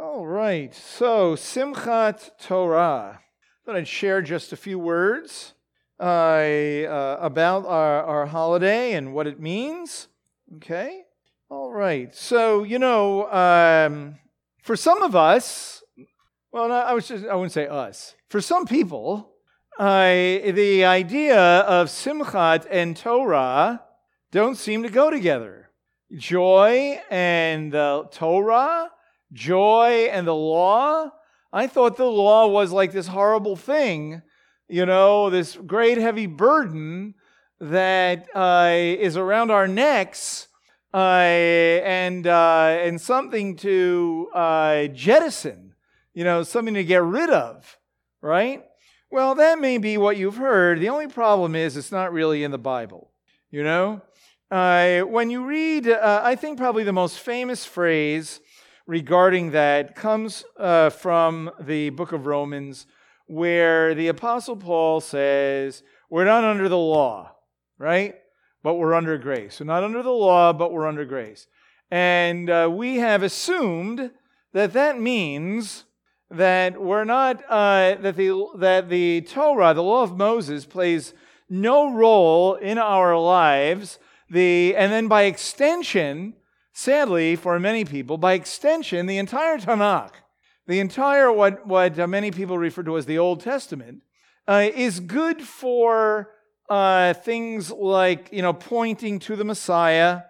All right, so Simchat Torah. Thought I'd share just a few words uh, about our, our holiday and what it means. Okay, all right. So you know, um, for some of us, well, I was just I wouldn't say us. For some people, uh, the idea of Simchat and Torah don't seem to go together. Joy and Torah, joy and the law. I thought the law was like this horrible thing, you know, this great heavy burden that uh, is around our necks uh, and, uh, and something to uh, jettison, you know, something to get rid of, right? Well, that may be what you've heard. The only problem is it's not really in the Bible, you know? Uh, when you read, uh, I think probably the most famous phrase regarding that comes uh, from the book of Romans, where the Apostle Paul says, We're not under the law, right? But we're under grace. We're not under the law, but we're under grace. And uh, we have assumed that that means that we're not, uh, that, the, that the Torah, the law of Moses, plays no role in our lives the, and then by extension, sadly for many people, by extension, the entire Tanakh, the entire what, what many people refer to as the Old Testament, uh, is good for uh, things like, you know, pointing to the Messiah,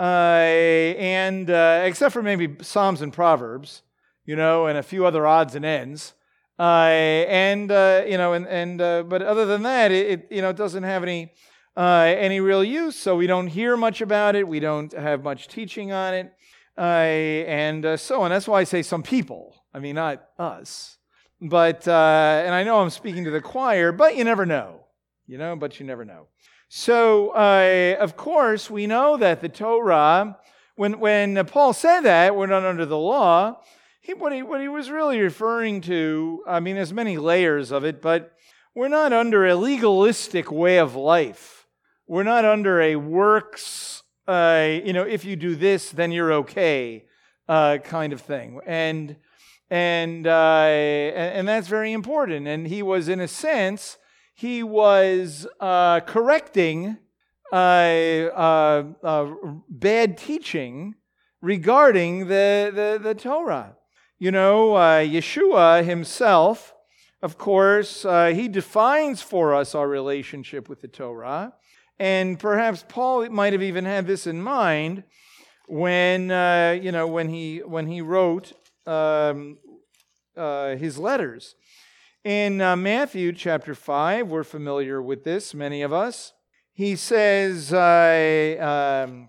uh, and uh, except for maybe Psalms and Proverbs, you know, and a few other odds and ends. Uh, and, uh, you know, and, and but other than that, it, it, you know, it doesn't have any uh, any real use, so we don't hear much about it. We don't have much teaching on it, uh, and uh, so on. That's why I say some people. I mean, not us. But, uh, and I know I'm speaking to the choir, but you never know. You know, but you never know. So, uh, of course, we know that the Torah, when, when Paul said that, we're not under the law, he, what, he, what he was really referring to, I mean, there's many layers of it, but we're not under a legalistic way of life we're not under a works, uh, you know, if you do this, then you're okay uh, kind of thing. And, and, uh, and that's very important. And he was, in a sense, he was uh, correcting uh, uh, bad teaching regarding the, the, the Torah. You know, Yeshua himself, of course, he defines for us our relationship with the Torah. And perhaps Paul might have even had this in mind when, uh, you know, when he, when he wrote um, uh, his letters. In uh, Matthew chapter 5, we're familiar with this, many of us. He says um,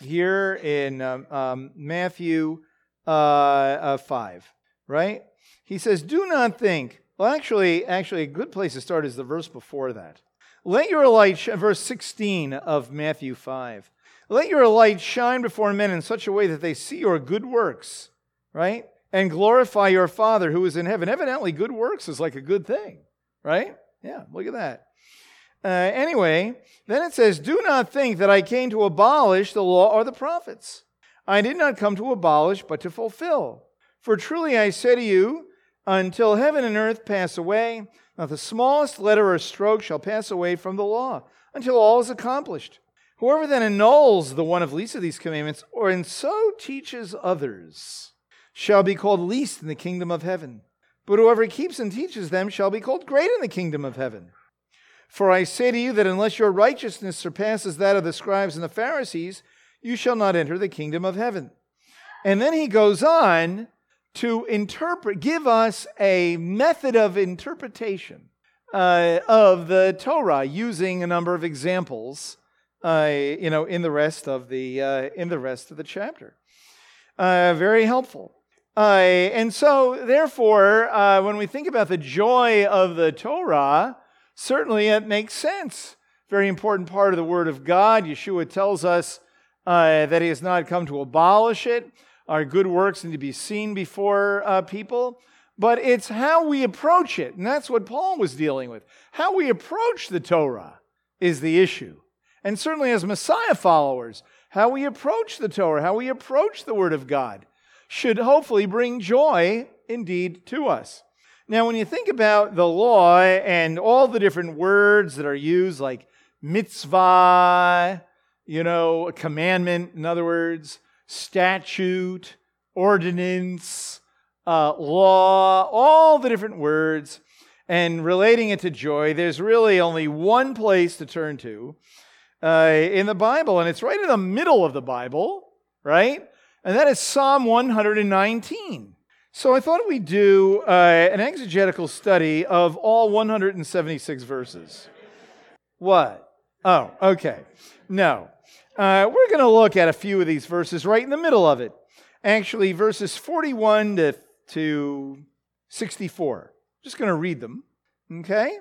here in um, um Matthew uh, uh, 5, right? He says, Do not think. Well, actually, actually, a good place to start is the verse before that. Let your light, verse 16 of Matthew 5. Let your light shine before men in such a way that they see your good works, right? And glorify your Father who is in heaven. Evidently, good works is like a good thing, right? Yeah, look at that. Uh, anyway, then it says, Do not think that I came to abolish the law or the prophets. I did not come to abolish, but to fulfill. For truly I say to you, until heaven and earth pass away, not the smallest letter or stroke shall pass away from the law until all is accomplished. Whoever then annuls the one of least of these commandments, or in so teaches others, shall be called least in the kingdom of heaven. But whoever keeps and teaches them shall be called great in the kingdom of heaven. For I say to you that unless your righteousness surpasses that of the scribes and the Pharisees, you shall not enter the kingdom of heaven. And then he goes on to interpret, give us a method of interpretation uh, of the Torah using a number of examples, uh, you know, in the rest of the uh, in the rest of the chapter. Uh, very helpful. Uh, and so, therefore, uh, when we think about the joy of the Torah, certainly it makes sense. Very important part of the Word of God. Yeshua tells us that He has not come to abolish it, our good works need to be seen before uh, people, but it's how we approach it. And that's what Paul was dealing with. How we approach the Torah is the issue. And certainly as Messiah followers, how we approach the Torah, how we approach the Word of God. should hopefully bring joy indeed to us. Now, when you think about the law and all the different words that are used, like mitzvah, you know, a commandment, in other words, statute, ordinance, uh, law, all the different words, and relating it to joy, there's really only one place to turn to uh, in the Bible, and it's right in the middle of the Bible, right? And that is Psalm 119. So I thought we'd do uh, an exegetical study of all 176 verses. What? Oh, okay. No. Uh, we're going to look at a few of these verses right in the middle of it. Actually, verses 41 to, to 64. Just going to read them, okay?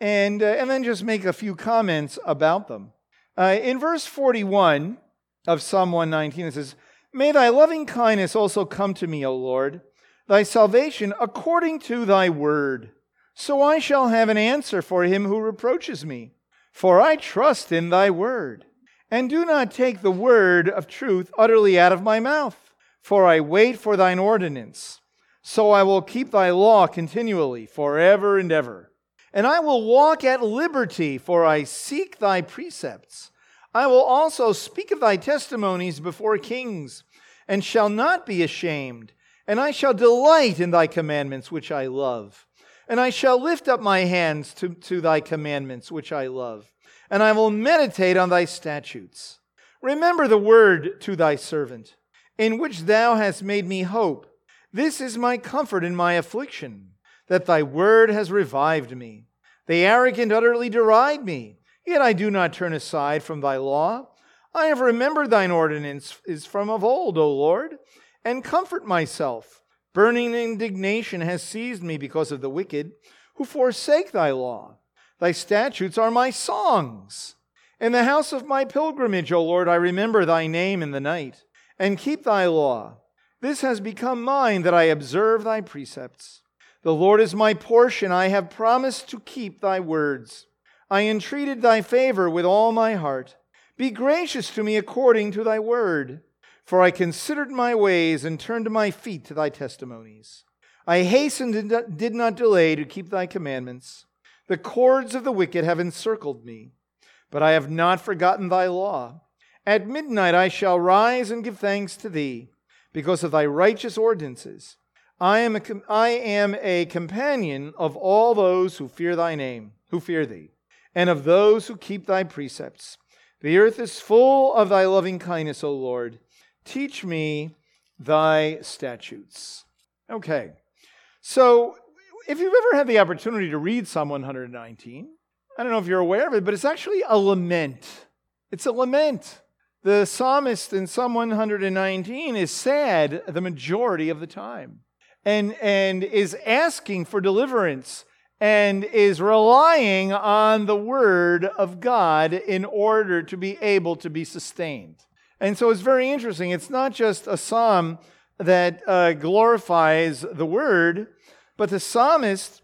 And, uh, and then just make a few comments about them. Uh, in verse 41 of Psalm 119, it says, May thy loving kindness also come to me, O Lord thy salvation according to thy word. So I shall have an answer for him who reproaches me, for I trust in thy word. And do not take the word of truth utterly out of my mouth, for I wait for thine ordinance. So I will keep thy law continually, forever and ever. And I will walk at liberty, for I seek thy precepts. I will also speak of thy testimonies before kings, and shall not be ashamed. And I shall delight in thy commandments, which I love. And I shall lift up my hands to, to thy commandments, which I love. And I will meditate on thy statutes. Remember the word to thy servant, in which thou hast made me hope. This is my comfort in my affliction, that thy word has revived me. The arrogant utterly deride me, yet I do not turn aside from thy law. I have remembered thine ordinance is from of old, O Lord and comfort myself. Burning indignation has seized me because of the wicked who forsake thy law. Thy statutes are my songs. In the house of my pilgrimage, O Lord, I remember thy name in the night and keep thy law. This has become mine that I observe thy precepts. The Lord is my portion. I have promised to keep thy words. I entreated thy favor with all my heart. Be gracious to me according to thy word. For I considered my ways and turned my feet to thy testimonies. I hastened and did not delay to keep thy commandments. The cords of the wicked have encircled me, but I have not forgotten thy law. At midnight I shall rise and give thanks to thee, because of thy righteous ordinances. I am a, I am a companion of all those who fear thy name, who fear thee, and of those who keep thy precepts. The earth is full of thy loving kindness, O Lord. Teach me thy statutes. Okay. So, if you've ever had the opportunity to read Psalm 119, I don't know if you're aware of it, but it's actually a lament. It's a lament. The psalmist in Psalm 119 is sad the majority of the time and, and is asking for deliverance and is relying on the word of God in order to be able to be sustained. And so it's very interesting. It's not just a psalm that uh, glorifies the word, but the psalmist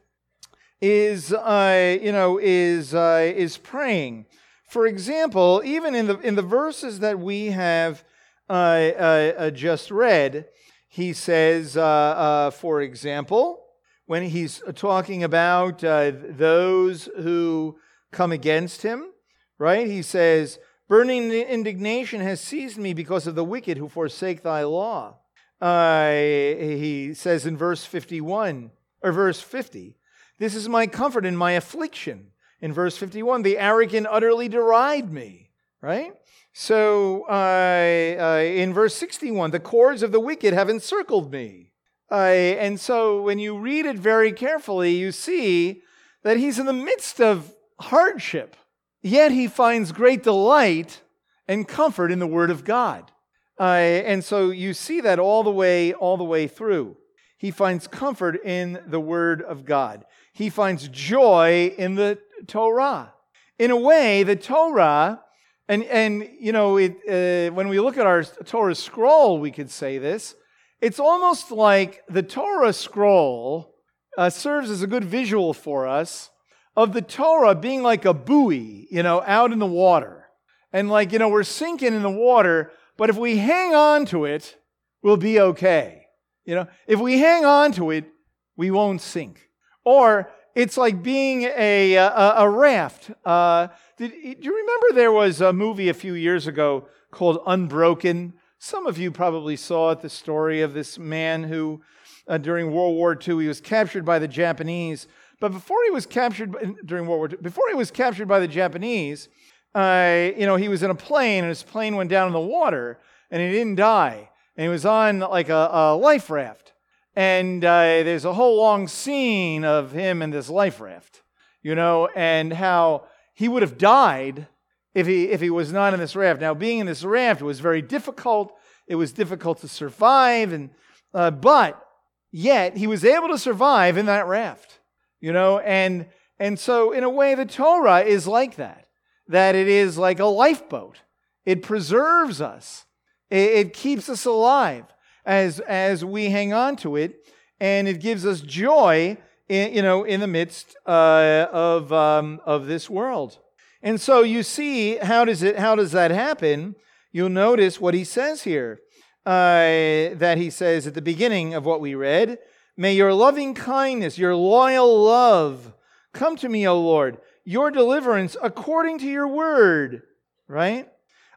is, uh, you know, is, uh, is praying. For example, even in the, in the verses that we have uh, uh, uh, just read, he says, for example, when he's talking about those who come against him, right? He says, Burning indignation has seized me because of the wicked who forsake thy law. Uh, he says in verse 51, or verse 50, This is my comfort in my affliction. In verse 51, the arrogant utterly deride me, right? So uh, uh, in verse 61, the cords of the wicked have encircled me. Uh, and so when you read it very carefully, you see that he's in the midst of hardship. Yet he finds great delight and comfort in the Word of God. And so you see that all the way, all the way through. He finds comfort in the Word of God. He finds joy in the Torah. In a way, the Torah, and, and you know, it, uh, when we look at our Torah scroll, we could say this. It's almost like the Torah scroll uh, serves as a good visual for us of the Torah being like a buoy, you know, out in the water. And like, you know, we're sinking in the water, but if we hang on to it, we'll be okay. You know, if we hang on to it, we won't sink. Or it's like being a, a, a raft. Uh, did, do you remember there was a movie a few years ago called Unbroken? Some of you probably saw it, the story of this man who, uh, during World War II, he was captured by the Japanese. But before he was captured during World War II, before he was captured by the Japanese, uh, you know, he was in a plane and his plane went down in the water and he didn't die. And he was on like a, a life raft. And uh, there's a whole long scene of him in this life raft, you know, and how he would have died if he, if he was not in this raft. Now, being in this raft was very difficult. It was difficult to survive, and, uh, but yet he was able to survive in that raft, you know, and, and so in a way, the Torah is like that, that it is like a lifeboat. It preserves us. It, it keeps us alive as, as we hang on to it, and it gives us joy, in, you know, in the midst uh, of, um, of this world. And so you see, how does, it, how does that happen? You'll notice what he says here. Uh, that he says at the beginning of what we read May your loving kindness, your loyal love come to me, O Lord, your deliverance according to your word. Right?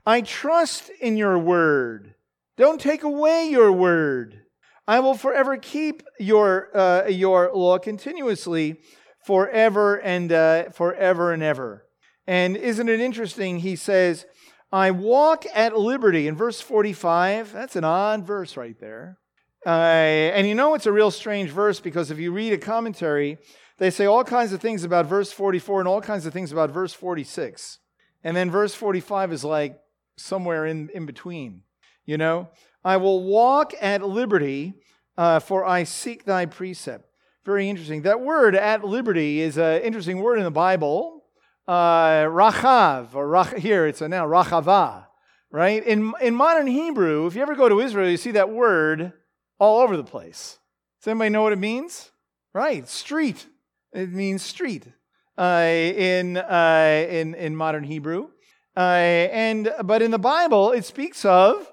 I trust in your word. Don't take away your word. I will forever keep your, uh, your law continuously, forever and uh, forever and ever. And isn't it interesting? He says, I walk at liberty. In verse 45, that's an odd verse right there. Uh, and you know it's a real strange verse because if you read a commentary, they say all kinds of things about verse 44 and all kinds of things about verse 46. And then verse 45 is like somewhere in, in between. You know, I will walk at liberty, uh, for I seek thy precept. Very interesting. That word at liberty is an interesting word in the Bible. Uh, rachav, or rach, here it's a now rachava, right? In, in modern Hebrew, if you ever go to Israel, you see that word all over the place. Does anybody know what it means? Right, street. It means street uh, in, uh, in, in modern Hebrew. Uh, and, but in the Bible, it speaks of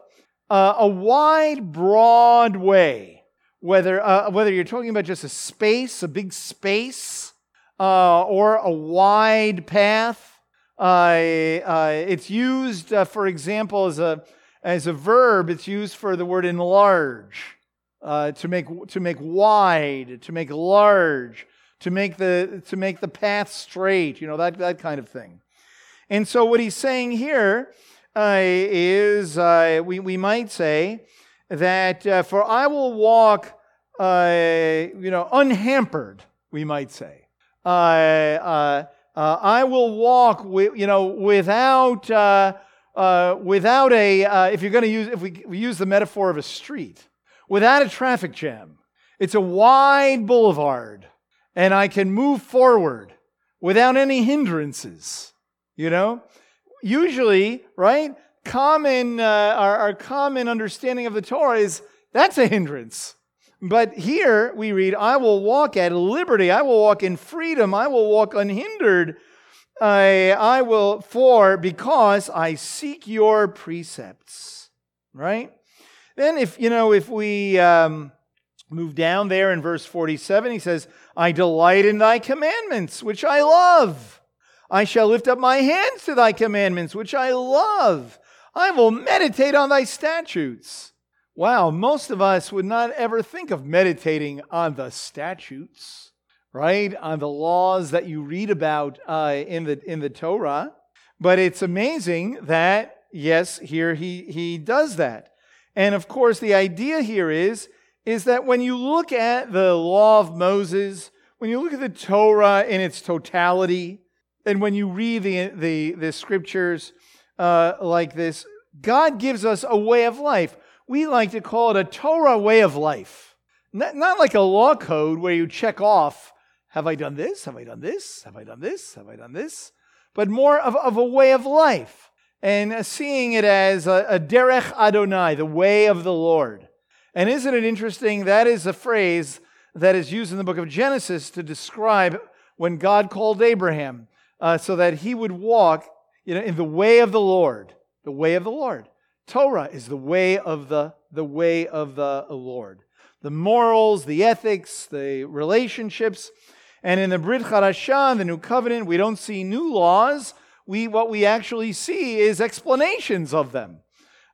uh, a wide, broad way, whether, uh, whether you're talking about just a space, a big space, uh, or a wide path. Uh, uh, it's used, for example, as a, as a verb, it's used for the word enlarge, to, make, to make wide, to make large, to make the, to make the path straight, you know, that, that kind of thing. And so what he's saying here uh, is uh, we, we might say that uh, for I will walk, uh, you know, unhampered, we might say. Uh, uh, I will walk, you know, without, without a, if you're going to use, if we, we use the metaphor of a street, without a traffic jam. It's a wide boulevard, and I can move forward without any hindrances, you know? usually, right, common, uh, our, our common understanding of the Torah is that's a hindrance. But here we read, I will walk at liberty, I will walk in freedom, I will walk unhindered. I, I will, for because I seek your precepts. Right? Then, if you know, if we um, move down there in verse 47, he says, I delight in thy commandments, which I love. I shall lift up my hands to thy commandments, which I love. I will meditate on thy statutes. Wow, most of us would not ever think of meditating on the statutes, right? On the laws that you read about uh, in, the, in the Torah. But it's amazing that, yes, here he, he does that. And of course, the idea here is, is that when you look at the law of Moses, when you look at the Torah in its totality, and when you read the, the, the scriptures uh, like this, God gives us a way of life. We like to call it a Torah way of life. Not, not like a law code where you check off, have I done this? Have I done this? Have I done this? Have I done this? But more of, of a way of life. And seeing it as a, a derech Adonai, the way of the Lord. And isn't it interesting? That is a phrase that is used in the book of Genesis to describe when God called Abraham uh, so that he would walk you know, in the way of the Lord. The way of the Lord. Torah is the way of the, the way of the Lord. the morals, the ethics, the relationships. And in the Brit Chadashah, the New Covenant, we don't see new laws. We, what we actually see is explanations of them.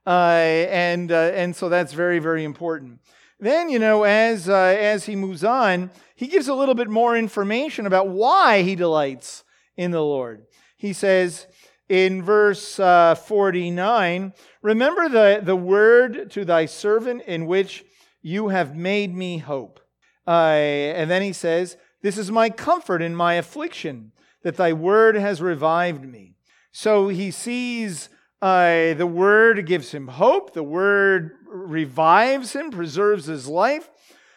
Uh, and, uh, and so that's very, very important. Then, you know, as, uh, as he moves on, he gives a little bit more information about why he delights in the Lord. He says in verse uh, 49 Remember the, the word to thy servant in which you have made me hope. Uh, and then he says, This is my comfort in my affliction, that thy word has revived me. So he sees uh, the word gives him hope, the word revives him, preserves his life.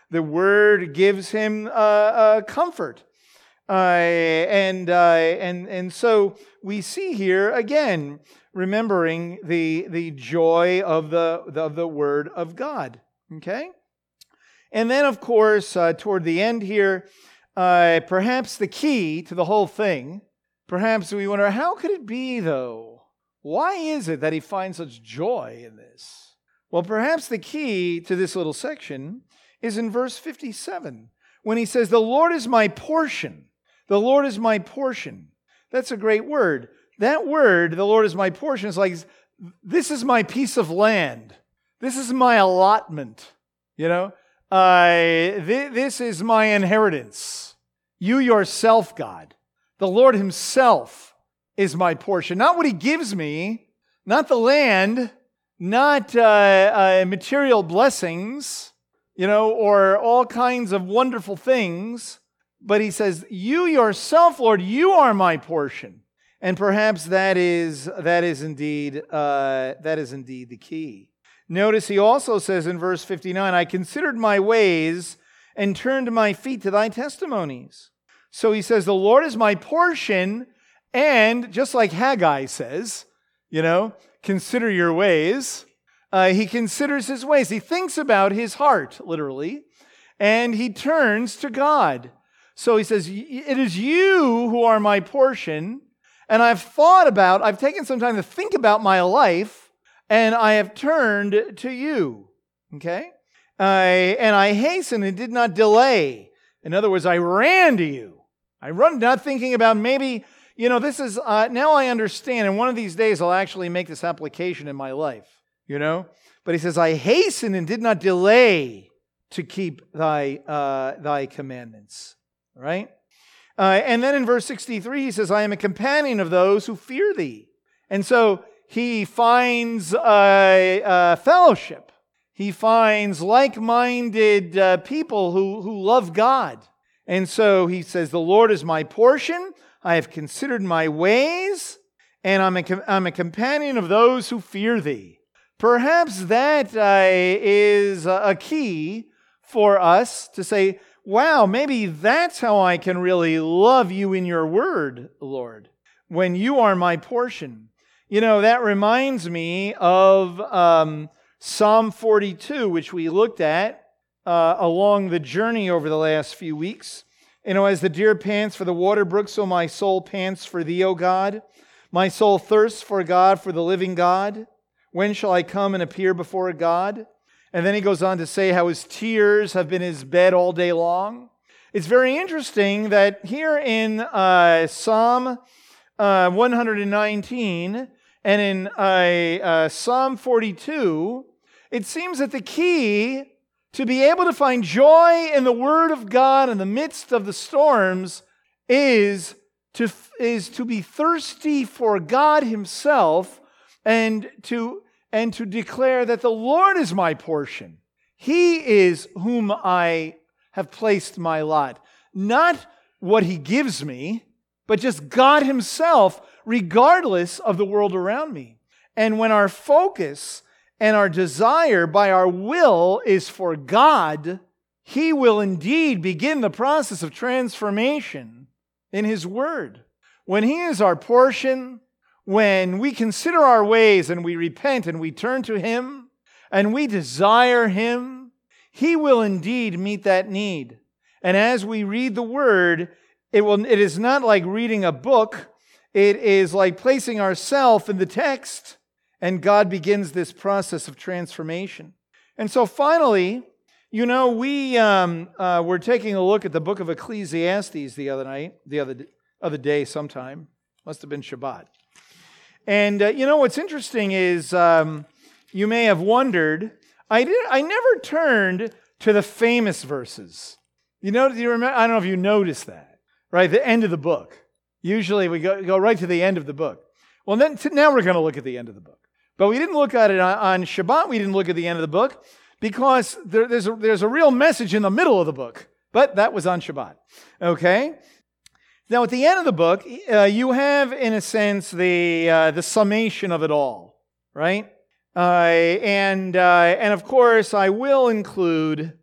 The word gives him uh, uh, comfort. Uh, and, uh, and, and so we see here again, remembering the, the joy of the, of the word of God. Okay? And then, of course, uh, toward the end here, uh, perhaps the key to the whole thing, perhaps we wonder how could it be, though? Why is it that he finds such joy in this? Well, perhaps the key to this little section is in verse 57 when he says, The Lord is my portion. The Lord is my portion. That's a great word. That word, the Lord is my portion, is like, this is my piece of land. This is my allotment. You know, uh, th- this is my inheritance. You yourself, God. The Lord Himself is my portion. Not what He gives me, not the land, not uh, uh, material blessings, you know, or all kinds of wonderful things, but he says, "You yourself, Lord, you are my portion." And perhaps that is that is indeed uh, that is indeed the key. Notice he also says in verse 59, "I considered my ways and turned my feet to thy testimonies." So he says, "The Lord is my portion," and just like Haggai says, you know, consider your ways. Uh, he considers his ways. He thinks about his heart, literally, and he turns to God. So he says, It is you who are my portion. And I've thought about, I've taken some time to think about my life, and I have turned to you. Okay? And I hastened and did not delay. In other words, I ran to you. I run not thinking about maybe you know, this is, uh, now I understand, and one of these days I'll actually make this application in my life, you know? But he says, I hasten and did not delay to keep thy, uh, thy commandments, right? Uh, and then in verse 63, he says, I am a companion of those who fear thee. And so he finds a, a fellowship. He finds like minded uh, people who, who love God. And so he says, The Lord is my portion. I have considered my ways, and I'm a, I'm a companion of those who fear thee. Perhaps that uh, is a key for us to say, wow, maybe that's how I can really love you in your word, Lord, when you are my portion. You know, that reminds me of um, Psalm 42, which we looked at uh, along the journey over the last few weeks. You know, as the deer pants for the water brook, so my soul pants for thee, O God. My soul thirsts for God, for the living God. When shall I come and appear before God? And then he goes on to say how his tears have been his bed all day long. It's very interesting that here in uh, Psalm uh, 119 and in uh, uh, Psalm 42, it seems that the key to be able to find joy in the Word of God in the midst of the storms is to, is to be thirsty for God Himself and to, and to declare that the Lord is my portion. He is whom I have placed my lot. Not what He gives me, but just God Himself, regardless of the world around me. And when our focus and our desire by our will is for God, He will indeed begin the process of transformation in His Word. When He is our portion, when we consider our ways and we repent and we turn to Him and we desire Him, He will indeed meet that need. And as we read the Word, it, will, it is not like reading a book, it is like placing ourselves in the text and God begins this process of transformation. And so finally, You know, we um, uh, were taking a look at the book of Ecclesiastes the other night, the other, other day sometime. Must have been Shabbat. And uh, you know what's interesting is um, you may have wondered. I did. I never turned to the famous verses. You know, do you remember? I don't know if you noticed that. Right, the end of the book. Usually we go, go right to the end of the book. Well, then now we're going to look at the end of the book. But we didn't look at it on, on Shabbat. We didn't look at the end of the book because there, there's, a, there's a real message in the middle of the book. But that was on Shabbat. Okay? Now, at the end of the book, uh, you have, in a sense, the, uh, the summation of it all, right? Uh, and, uh, and of course, I will include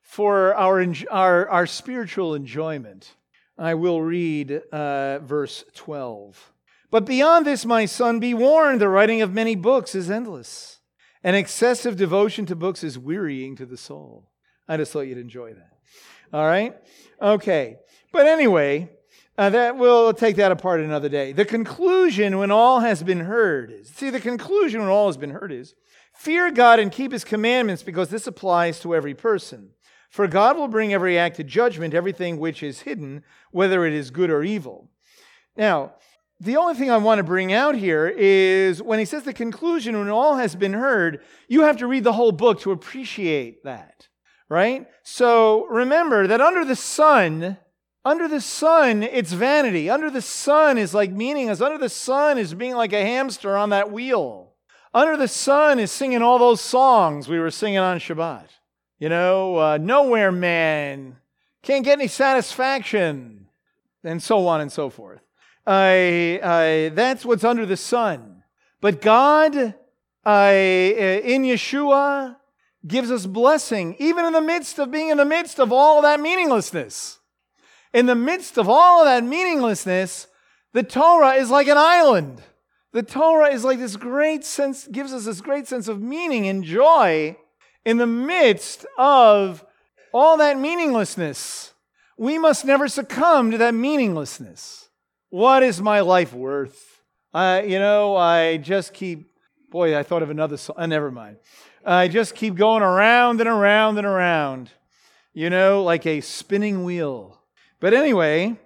for our, our, our spiritual enjoyment, I will read uh, verse 12. But beyond this, my son, be warned the writing of many books is endless and excessive devotion to books is wearying to the soul. I just thought you'd enjoy that. All right? Okay. But anyway, uh, that we'll take that apart another day. The conclusion when all has been heard is see, the conclusion when all has been heard is fear God and keep his commandments because this applies to every person. For God will bring every act to judgment, everything which is hidden, whether it is good or evil. Now, the only thing I want to bring out here is when he says the conclusion, when all has been heard, you have to read the whole book to appreciate that, right? So remember that under the sun, under the sun, it's vanity. Under the sun is like meaningless. Under the sun is being like a hamster on that wheel. Under the sun is singing all those songs we were singing on Shabbat. You know, uh, nowhere man, can't get any satisfaction, and so on and so forth. I, I, that's what's under the sun. But God, I, in Yeshua, gives us blessing, even in the midst of being in the midst of all that meaninglessness. In the midst of all of that meaninglessness, the Torah is like an island. The Torah is like this great sense, gives us this great sense of meaning and joy in the midst of all that meaninglessness. We must never succumb to that meaninglessness. What is my life worth? I, you know, I just keep, boy, I thought of another song. Uh, never mind. I just keep going around and around and around, you know, like a spinning wheel. But anyway,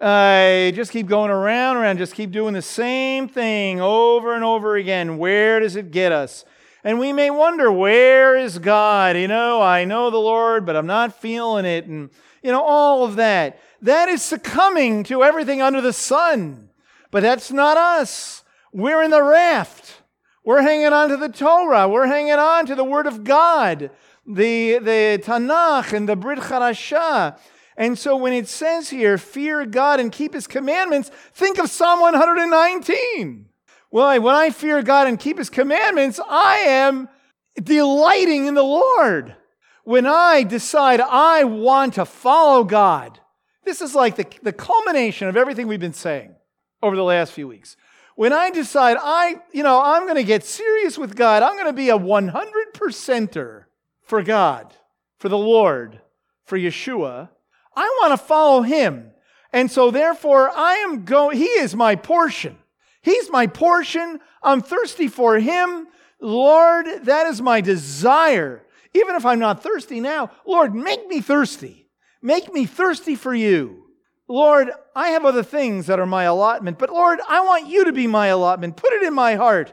I just keep going around and around, just keep doing the same thing over and over again. Where does it get us? And we may wonder, where is God? You know, I know the Lord, but I'm not feeling it. And, you know, all of that that is succumbing to everything under the sun. But that's not us. We're in the raft. We're hanging on to the Torah. We're hanging on to the Word of God, the, the Tanakh and the Brit Chadashah. And so when it says here, fear God and keep His commandments, think of Psalm 119. Well, when I fear God and keep His commandments, I am delighting in the Lord. When I decide I want to follow God, this is like the, the culmination of everything we've been saying over the last few weeks. When I decide I, you know, I'm going to get serious with God, I'm going to be a 100%er for God, for the Lord, for Yeshua, I want to follow him. And so therefore I am going, he is my portion. He's my portion. I'm thirsty for him. Lord, that is my desire. Even if I'm not thirsty now, Lord, make me thirsty. Make me thirsty for you. Lord, I have other things that are my allotment, but Lord, I want you to be my allotment. Put it in my heart.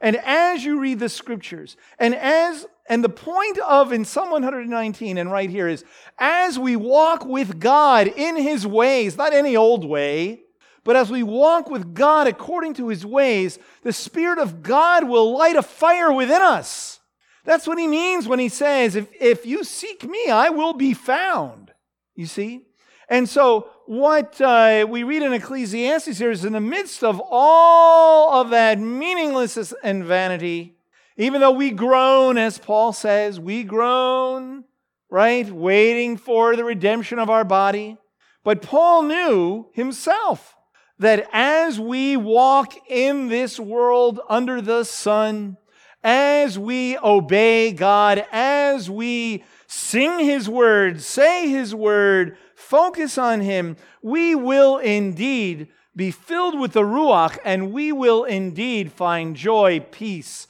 And as you read the scriptures, and as and the point of in Psalm 119 and right here is as we walk with God in his ways, not any old way, but as we walk with God according to his ways, the Spirit of God will light a fire within us. That's what he means when he says, if, if you seek me, I will be found. You see? And so, what uh, we read in Ecclesiastes here is in the midst of all of that meaninglessness and vanity, even though we groan, as Paul says, we groan, right? Waiting for the redemption of our body. But Paul knew himself that as we walk in this world under the sun, as we obey God, as we sing his word, say his word, focus on him, we will indeed be filled with the Ruach and we will indeed find joy, peace,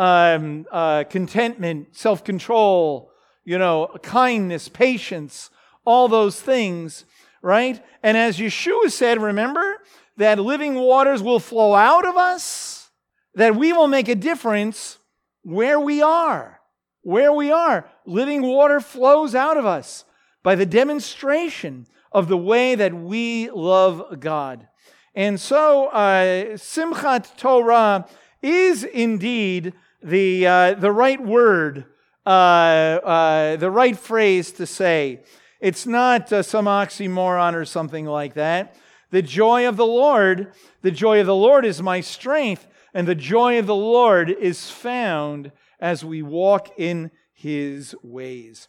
um, uh, contentment, self control, you know, kindness, patience, all those things, right? And as Yeshua said, remember that living waters will flow out of us, that we will make a difference where we are. Where we are. Living water flows out of us by the demonstration of the way that we love God. And so, uh, Simchat Torah is indeed the, uh, the right word, uh, uh the right phrase to say. It's not uh, some oxymoron or something like that. The joy of the Lord, the joy of the Lord is my strength, and the joy of the Lord is found as we walk in his ways.